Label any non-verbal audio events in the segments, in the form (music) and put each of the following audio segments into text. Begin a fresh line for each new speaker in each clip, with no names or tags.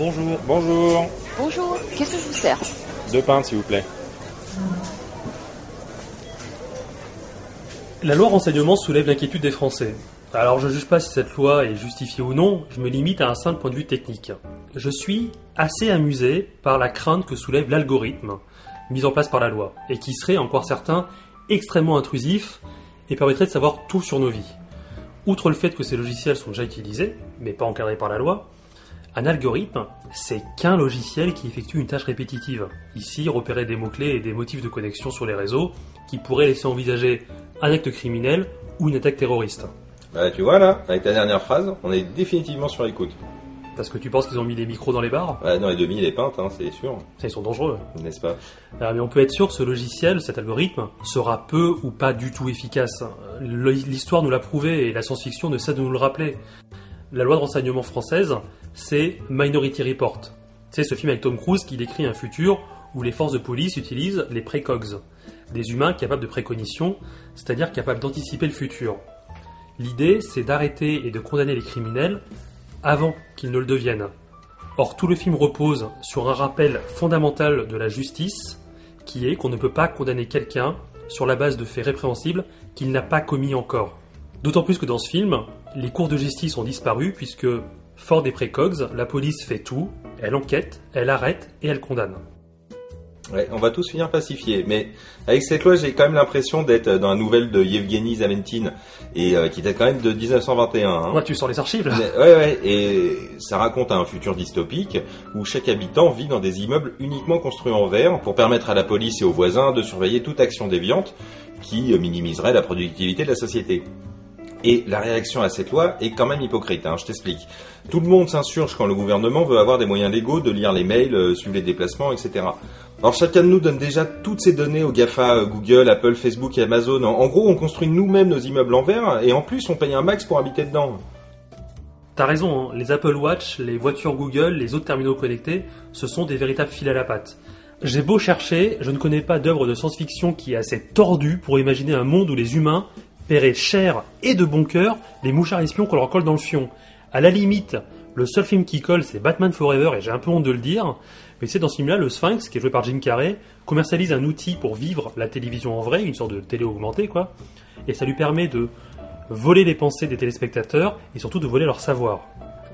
Bonjour.
Bonjour.
Bonjour, qu'est-ce que je vous sers
Deux pintes, s'il vous plaît.
La loi renseignement soulève l'inquiétude des Français. Alors je ne juge pas si cette loi est justifiée ou non, je me limite à un simple point de vue technique. Je suis assez amusé par la crainte que soulève l'algorithme mis en place par la loi, et qui serait, encore certains, extrêmement intrusif et permettrait de savoir tout sur nos vies. Outre le fait que ces logiciels sont déjà utilisés, mais pas encadrés par la loi, un algorithme, c'est qu'un logiciel qui effectue une tâche répétitive. Ici, repérer des mots-clés et des motifs de connexion sur les réseaux qui pourraient laisser envisager un acte criminel ou une attaque terroriste.
Bah, tu vois là, avec ta dernière phrase, on est définitivement sur l'écoute.
Parce que tu penses qu'ils ont mis des micros dans les bars?
Ouais, dans les demi, les pintes, hein, c'est sûr,
Ça, Ils sont dangereux.
n'est-ce pas?
Alors, mais on peut être sûr que ce logiciel, cet algorithme, sera peu ou pas du tout efficace. Le- L'histoire nous l'a prouvé et la science-fiction ne cesse de nous le rappeler. La loi de renseignement française, c'est Minority Report. C'est ce film avec Tom Cruise qui décrit un futur où les forces de police utilisent les précogs, des humains capables de précognition, c'est-à-dire capables d'anticiper le futur. L'idée, c'est d'arrêter et de condamner les criminels avant qu'ils ne le deviennent. Or, tout le film repose sur un rappel fondamental de la justice, qui est qu'on ne peut pas condamner quelqu'un sur la base de faits répréhensibles qu'il n'a pas commis encore. D'autant plus que dans ce film, les cours de justice ont disparu puisque, fort des précogs, la police fait tout, elle enquête, elle arrête et elle condamne.
Ouais, on va tous finir pacifiés. Mais avec cette loi, j'ai quand même l'impression d'être dans la nouvelle de Yevgeny Zamentine, et euh, qui date quand même de 1921. hein.
Ouais, tu sors les archives là
Mais- Ouais, ouais, et ça raconte un futur dystopique où chaque habitant vit dans des immeubles uniquement construits en verre pour permettre à la police et aux voisins de surveiller toute action déviante qui euh, minimiserait la productivité de la société. Et la réaction à cette loi est quand même hypocrite, hein, je t'explique. Tout le monde s'insurge quand le gouvernement veut avoir des moyens légaux de lire les mails, euh, suivre les déplacements, etc. Alors chacun de nous donne déjà toutes ces données aux GAFA, euh, Google, Apple, Facebook et Amazon. En gros, on construit nous-mêmes nos immeubles en verre et en plus on paye un max pour habiter dedans.
T'as raison, hein, les Apple Watch, les voitures Google, les autres terminaux connectés, ce sont des véritables fils à la patte. J'ai beau chercher, je ne connais pas d'œuvre de science-fiction qui est assez tordue pour imaginer un monde où les humains cher et de bon cœur les mouchards espions qu'on leur colle dans le fion. À la limite, le seul film qui colle, c'est Batman Forever, et j'ai un peu honte de le dire, mais c'est dans ce film-là, le Sphinx, qui est joué par Jim Carrey, commercialise un outil pour vivre la télévision en vrai, une sorte de télé augmentée, quoi, et ça lui permet de voler les pensées des téléspectateurs et surtout de voler leur savoir.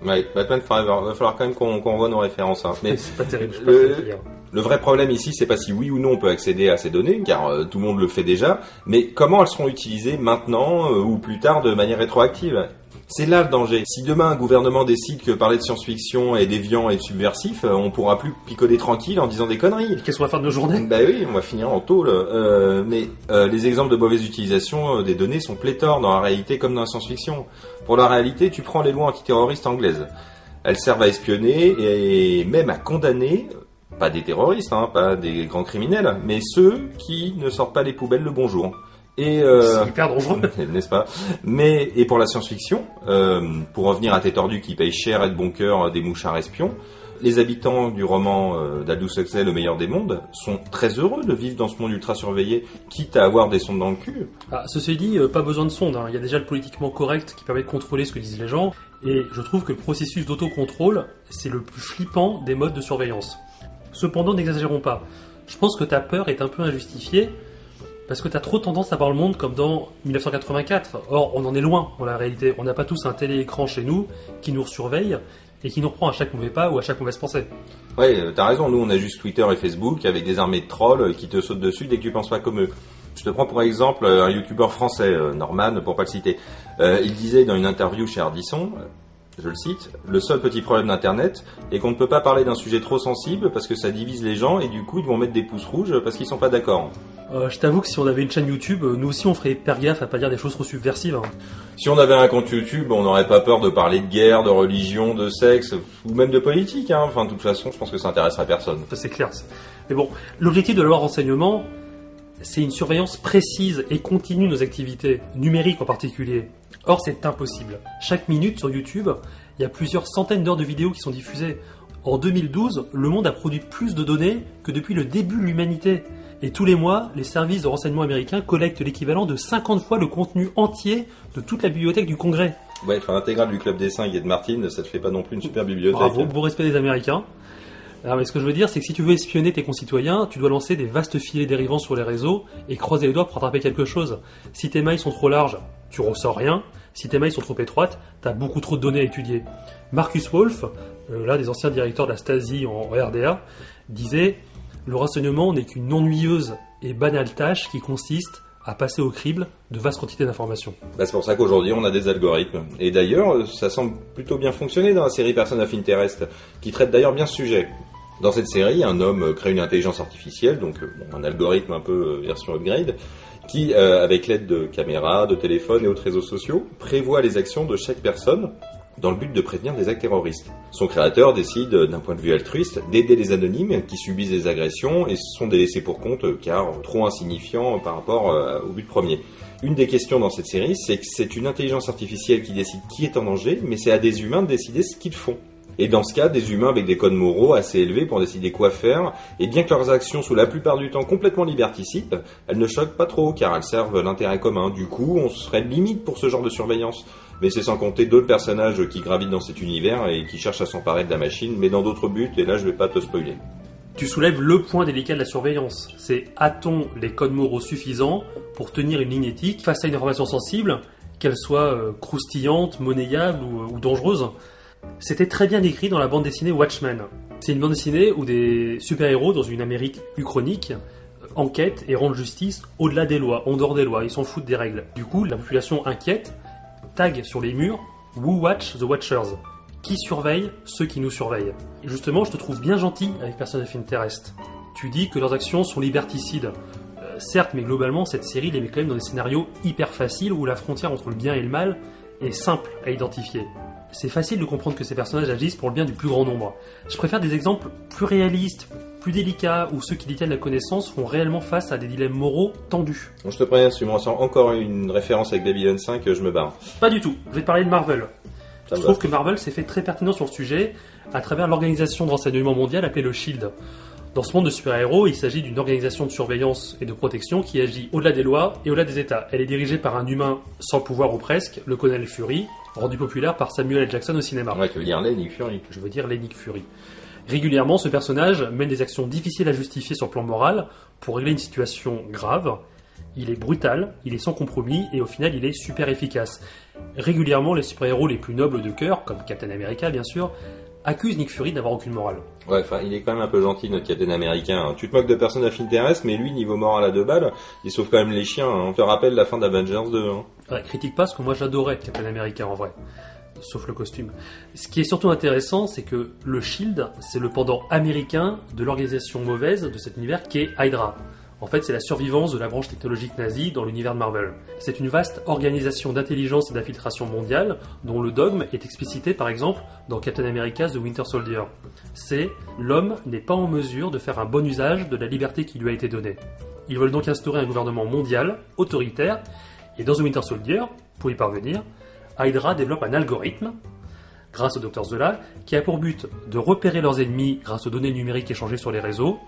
Ouais, Batman Forever. Va falloir quand même qu'on qu'on revoie nos références. Hein. Mais (laughs)
C'est pas terrible, je
le-. Le vrai problème ici, c'est pas si oui ou non on peut accéder à ces données, car euh, tout le monde le fait déjà, mais comment elles seront utilisées maintenant euh, ou plus tard de manière rétroactive? C'est là le danger. Si demain un gouvernement décide que parler de science-fiction est déviant et subversif, euh, on pourra plus picoler tranquille en disant des conneries.
Qu'est-ce qu'on va faire de nos journées?
Bah oui, on va finir en tôle. Euh, mais euh, les exemples de mauvaise utilisation euh, des données sont pléthores dans la réalité comme dans la science-fiction. Pour la réalité, tu prends les lois antiterroristes anglaises. Elles servent à espionner et même à condamner, pas des terroristes, hein, pas des grands criminels, mais ceux qui ne sortent pas les poubelles le bonjour. Et euh,
C'est hyper dangereux. (laughs)
n'est-ce pas? Mais et pour la science-fiction, euh, pour revenir à tes tordus qui payent cher et de bon cœur euh, des mouchards espions, les habitants du roman euh, d'Aldous Huxley, Le meilleur des mondes, sont très heureux de vivre dans ce monde ultra surveillé, quitte à avoir des sondes dans le cul.
Ah, ceci dit, euh, pas besoin de sonde. hein. Il y a déjà le politiquement correct qui permet de contrôler ce que disent les gens. Et je trouve que le processus d'autocontrôle, c'est le plus flippant des modes de surveillance. Cependant, n'exagérons pas. Je pense que ta peur est un peu injustifiée parce que tu as trop tendance à voir le monde comme dans 1984. Or, on en est loin dans la réalité. On n'a pas tous un téléécran chez nous qui nous surveille et qui nous reprend à chaque mauvais pas ou à chaque mauvaise pensée.
Ouais, euh, t'as raison, nous on a juste Twitter et Facebook avec des armées de trolls euh, qui te sautent dessus dès que tu penses pas comme eux. Je te prends pour exemple euh, un youtubeur français, Norman, pour pas le citer. Il disait dans une interview chez Ardisson, je le cite, le seul petit problème d'Internet est qu'on ne peut pas parler d'un sujet trop sensible parce que ça divise les gens et du coup ils vont mettre des pouces rouges parce qu'ils sont pas d'accord.
Euh, je t'avoue que si on avait une chaîne YouTube, euh, nous aussi on ferait hyper gaffe à pas dire des choses trop subversives. hein.
Si on avait un compte YouTube, on n'aurait pas peur de parler de guerre, de religion, de sexe ou même de politique. Hein. Enfin, de toute façon, je pense que ça intéresserait personne.
C'est clair. Mais bon, l'objectif de la loi renseignement, c'est une surveillance précise et continue de nos activités, numériques en particulier. Or, c'est impossible. Chaque minute sur YouTube, il y a plusieurs centaines d'heures de vidéos qui sont diffusées. En 2012, le monde a produit plus de données que depuis le début de l'humanité. Et tous les mois, les services de renseignement américains collectent l'équivalent de 50 fois le contenu entier de toute la bibliothèque du Congrès.
Ouais, enfin, intégrale du Club des 5 et de Martine, ça te fait pas non plus une super bibliothèque.
Bravo, beau respect des Américains. Alors, mais ce que je veux dire, c'est que si tu veux espionner tes concitoyens, tu dois lancer des vastes filets dérivants sur les réseaux et croiser les doigts pour attraper quelque chose. Si tes mailles sont trop larges, tu ressors rien. Si tes mailles sont trop étroites, t'as beaucoup trop de données à étudier. Marcus Wolf, euh, l'un des anciens directeurs de la Stasi en RDA, disait Le renseignement n'est qu'une ennuyeuse et banale tâche qui consiste à passer au crible de vastes quantités d'informations.
Bah, c'est pour ça qu'aujourd'hui on a des algorithmes. Et d'ailleurs, ça semble plutôt bien fonctionner dans la série Person of Interest, qui traite d'ailleurs bien ce sujet. Dans cette série, un homme crée une intelligence artificielle, donc euh, un algorithme un peu euh, version upgrade, qui, euh, avec l'aide de caméras, de téléphones et autres réseaux sociaux, prévoit les actions de chaque personne dans le but de prévenir des actes terroristes. Son créateur décide, d'un point de vue altruiste, d'aider les anonymes qui subissent des agressions et sont délaissés pour compte car trop insignifiants par rapport euh, au but premier. Une des questions dans cette série, c'est que c'est une intelligence artificielle qui décide qui est en danger, mais c'est à des humains de décider ce qu'ils font. Et dans ce cas, des humains avec des codes moraux assez élevés pour décider quoi faire, et bien que leurs actions soient la plupart du temps complètement liberticides, elles ne choquent pas trop car elles servent l'intérêt commun. Du coup, on serait limite pour ce genre de surveillance. Mais c'est sans compter d'autres personnages qui gravitent dans cet univers et qui cherchent à s'emparer de la machine, mais dans d'autres buts, et là je vais pas te spoiler.
Tu soulèves le point délicat de la surveillance. C'est a-t-on les codes moraux suffisants pour tenir une ligne éthique face à une information sensible, qu'elle soit euh, croustillante, monnayable ou, ou dangereuse? C'était très bien écrit dans la bande dessinée Watchmen. C'est une bande dessinée où des super-héros dans une Amérique uchronique euh, enquêtent et rendent justice au-delà des lois, en dehors des lois, ils s'en foutent des règles. Du coup, la population inquiète tag sur les murs Who Watch the Watchers? Qui surveille ceux qui nous surveillent? Justement, je te trouve bien gentil avec Person of Interest. Tu dis que leurs actions sont liberticides. Euh, certes, mais globalement, cette série les met quand même dans des scénarios hyper faciles où la frontière entre le bien et le mal est simple à identifier. C'est facile de comprendre que ces personnages agissent pour le bien du plus grand nombre. Je préfère des exemples plus réalistes, plus délicats, où ceux qui détiennent la connaissance font réellement face à des dilemmes moraux tendus.
Bon, je te préviens, si tu me encore une référence avec Babylon 5, je me barre.
Pas du tout. Je vais te parler de Marvel.
Ça
je trouve
va.
que Marvel s'est fait très pertinent sur le sujet à travers l'organisation de renseignement mondial appelée le SHIELD. Dans ce monde de super-héros, il s'agit d'une organisation de surveillance et de protection qui agit au-delà des lois et au-delà des États. Elle est dirigée par un humain sans pouvoir ou presque, le colonel Fury, rendu populaire par Samuel L. Jackson au cinéma.
Ouais, tu veux dire Lenny Fury.
Je veux dire Lenny Fury. Régulièrement, ce personnage mène des actions difficiles à justifier sur le plan moral pour régler une situation grave. Il est brutal, il est sans compromis et au final il est super efficace. Régulièrement, les super-héros les plus nobles de cœur, comme Captain America bien sûr, accusent Nick Fury d'avoir aucune morale.
Ouais, enfin, il est quand même un peu gentil, notre Captain américain. hein. Tu te moques de personne of Interest, mais lui, niveau moral à deux balles, il sauve quand même les chiens. hein. On te rappelle la fin d'Avengers 2. Hein.
Ouais, critique pas, parce que moi j'adorais Captain America en vrai. Sauf le costume. Ce qui est surtout intéressant, c'est que le Shield, c'est le pendant américain de l'organisation mauvaise de cet univers qui est Hydra. En fait, c'est la survivance de la branche technologique nazie dans l'univers de Marvel. C'est une vaste organisation d'intelligence et d'infiltration mondiale, dont le dogme est explicité par exemple dans Captain America The Winter Soldier. C'est l'homme n'est pas en mesure de faire un bon usage de la liberté qui lui a été donnée. Ils veulent donc instaurer un gouvernement mondial, autoritaire, et dans The Winter Soldier, pour y parvenir, Hydra développe un algorithme, grâce au Dr Zola, qui a pour but de repérer leurs ennemis grâce aux données numériques échangées sur les réseaux,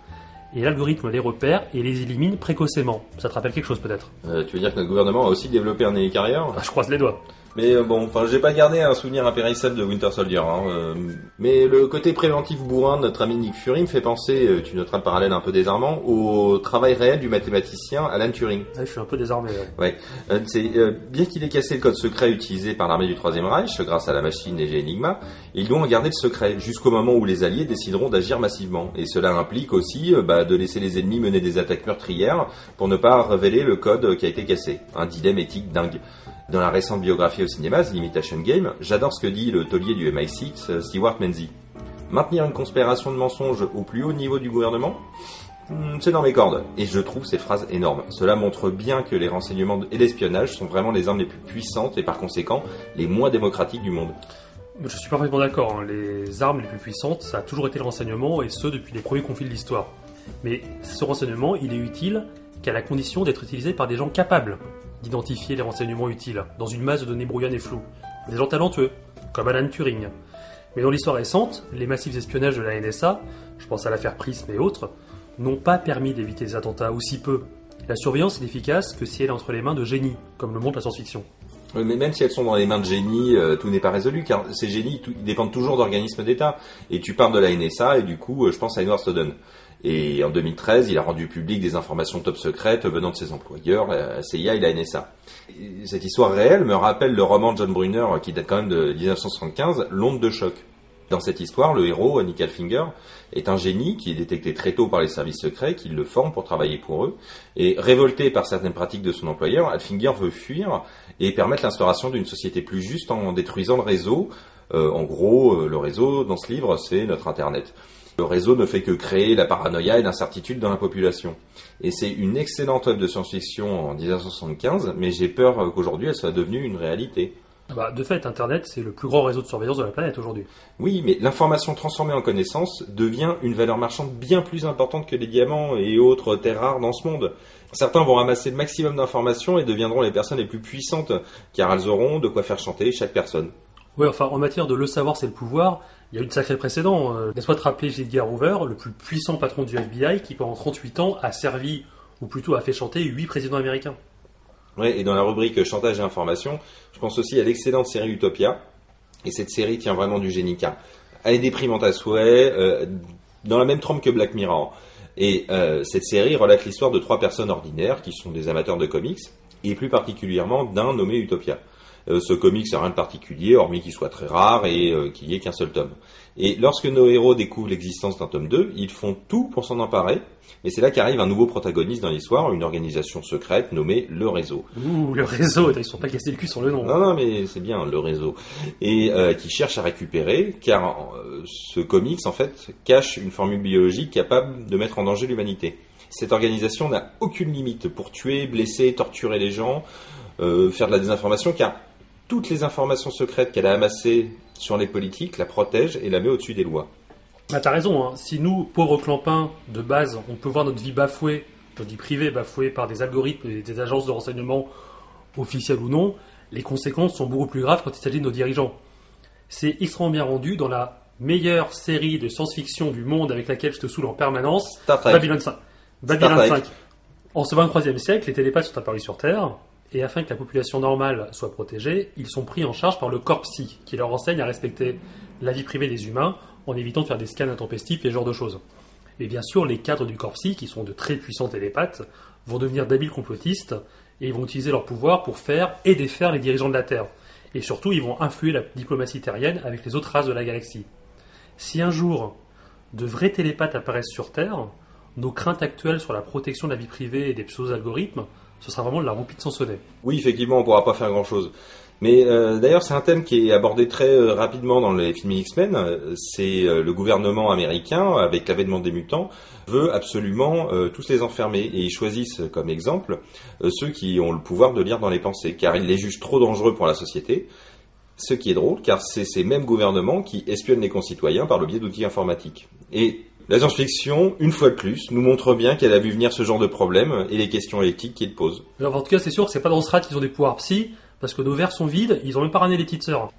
et l'algorithme les repère et les élimine précocement. Ça te rappelle quelque chose peut-être?
Euh, tu veux dire que notre gouvernement a aussi développé un hélicarrière
Ah, Je croise les doigts.
Mais euh, bon, enfin, j'ai pas gardé un souvenir impérissable de Winter Soldier. Hein, euh, mais le côté préventif bourrin de notre ami Nick Fury me fait penser, euh, tu noteras le parallèle un peu désarmant, au travail réel du mathématicien Alan Turing.
Ouais, je suis un peu désarmé. ouais.
Ouais, c'est bien qu'il ait cassé le code secret utilisé par l'armée du Troisième Reich grâce à la machine léger Enigma, ils doit en garder le secret jusqu'au moment où les Alliés décideront d'agir massivement. Et cela implique aussi bah, de laisser les ennemis mener des attaques meurtrières pour ne pas révéler le code qui a été cassé. Un dilemme éthique dingue. Dans la récente biographie cinéma, The Imitation Game, j'adore ce que dit le taulier du MI6, euh, Stewart Menzies. Maintenir une conspiration de mensonges au plus haut niveau du gouvernement Hmm, C'est dans mes cordes, et je trouve ces phrases énormes. Cela montre bien que les renseignements et l'espionnage sont vraiment les armes les plus puissantes et par conséquent les moins démocratiques du monde.
Je suis parfaitement d'accord. hein. Les armes les plus puissantes, ça a toujours été le renseignement, et ce depuis les premiers conflits de l'histoire. Mais ce renseignement, il est utile qu'à la condition d'être utilisé par des gens capables d'identifier les renseignements utiles dans une masse de données brouillonnes et floues. Des gens talentueux, comme Alan Turing. Mais dans l'histoire récente, les massifs espionnages de la NSA, je pense à l'affaire Prism et autres, n'ont pas permis d'éviter les attentats, ou si peu. La surveillance est efficace que si elle est entre les mains de génies, comme le montre la science-fiction.
Mais même si elles sont dans les mains de génies, euh, tout n'est pas résolu, car ces génies dépendent toujours d'organismes d'État. Et tu parles de la NSA, et du coup, euh, je pense à Edward Snowden. Et en 2013, il a rendu public des informations top secrètes venant de ses employeurs, la CIA et la NSA. Et cette histoire réelle me rappelle le roman de John Brunner, qui date quand même de 1975, L'onde de choc. Dans cette histoire, le héros, Nick Finger, est un génie qui est détecté très tôt par les services secrets, qui le forment pour travailler pour eux. Et révolté par certaines pratiques de son employeur, Alfinger veut fuir et permettre l'instauration d'une société plus juste en détruisant le réseau. Euh, en gros, euh, le réseau, dans ce livre, c'est notre Internet. Le réseau ne fait que créer la paranoïa et l'incertitude dans la population. Et c'est une excellente œuvre de science-fiction en 1975, mais j'ai peur qu'aujourd'hui elle soit devenue une réalité.
Ah bah, de fait, Internet, c'est le plus grand réseau de surveillance de la planète aujourd'hui.
Oui, mais l'information transformée en connaissance devient une valeur marchande bien plus importante que les diamants et autres terres rares dans ce monde. Certains vont ramasser le maximum d'informations et deviendront les personnes les plus puissantes, car elles auront de quoi faire chanter chaque personne.
Oui, enfin, en matière de le savoir, c'est le pouvoir, il y a eu de sacrés précédents. Euh, Laisse-moi te rappeler. Edgar Hoover, le plus puissant patron du FBI, qui pendant 38 ans a servi, ou plutôt a fait chanter, 8 présidents américains.
Ouais, et dans la rubrique chantage et information, je pense aussi à l'excellente série Utopia. Et cette série tient vraiment du génie car elle est déprimante à souhait, euh, dans la même trempe que Black Mirror. Et euh, cette série relate l'histoire de trois personnes ordinaires qui sont des amateurs de comics, et plus particulièrement d'un nommé Utopia. Euh, ce comics n'a rien de particulier, hormis qu'il soit très rare et euh, qu'il n'y ait qu'un seul tome. Et lorsque nos héros découvrent l'existence d'un tome 2, ils font tout pour s'en emparer, mais c'est là qu'arrive un nouveau protagoniste dans l'histoire, une organisation secrète nommée le réseau.
Ouh, le réseau, ils sont pas cassés le cul sur le nom.
Non, non, mais c'est bien le réseau. Et euh, qui cherche à récupérer, car euh, ce comics, en fait, cache une formule biologique capable de mettre en danger l'humanité. Cette organisation n'a aucune limite pour tuer, blesser, torturer les gens, euh, faire de la désinformation, car toutes les informations secrètes qu'elle a amassées sur les politiques la protègent et la met au-dessus des lois.
Ah, t'as raison, hein. si nous, pauvres clampins, de base, on peut voir notre vie bafouée, notre vie privée bafouée par des algorithmes et des agences de renseignement officielles ou non, les conséquences sont beaucoup plus graves quand il s'agit de nos dirigeants. C'est extrêmement bien rendu dans la meilleure série de science-fiction du monde avec laquelle je te saoule en permanence. Babylon 5. Babylon
Trek.
5. En ce 23e siècle, les télépathes sont apparus sur Terre, et afin que la population normale soit protégée, ils sont pris en charge par le corps qui leur enseigne à respecter la vie privée des humains en évitant de faire des scans intempestifs et ce genre de choses. Mais bien sûr, les cadres du corps qui sont de très puissants télépathes, vont devenir d'habiles complotistes et ils vont utiliser leur pouvoir pour faire et défaire les dirigeants de la Terre. Et surtout, ils vont influer la diplomatie terrienne avec les autres races de la galaxie. Si un jour de vrais télépathes apparaissent sur Terre, nos craintes actuelles sur la protection de la vie privée et des pseudo-algorithmes, ce sera vraiment de la roupie de son sonnet.
Oui, effectivement, on pourra pas faire grand-chose. Mais euh, d'ailleurs, c'est un thème qui est abordé très euh, rapidement dans les films X-Men. Euh, C'est euh, le gouvernement américain, avec l'avènement des mutants, veut absolument euh, tous les enfermer. Et ils choisissent comme exemple ceux qui ont le pouvoir de lire dans les pensées, car ils les jugent trop dangereux pour la société. Ce qui est drôle, car c'est ces mêmes gouvernements qui espionnent les concitoyens par le biais d'outils informatiques. Et la science-fiction, une fois de plus, nous montre bien qu'elle a vu venir ce genre de problème et les questions éthiques qu'il pose.
Alors, en tout cas, c'est sûr que c'est pas dans Strat qu'ils ont des pouvoirs psy, parce que nos verres sont vides, ils ont même pas ramené les petites sœurs.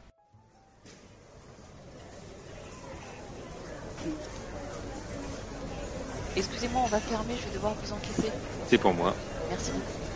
Excusez-moi, on va fermer, je vais devoir vous encaisser.
C'est pour moi.
Merci beaucoup.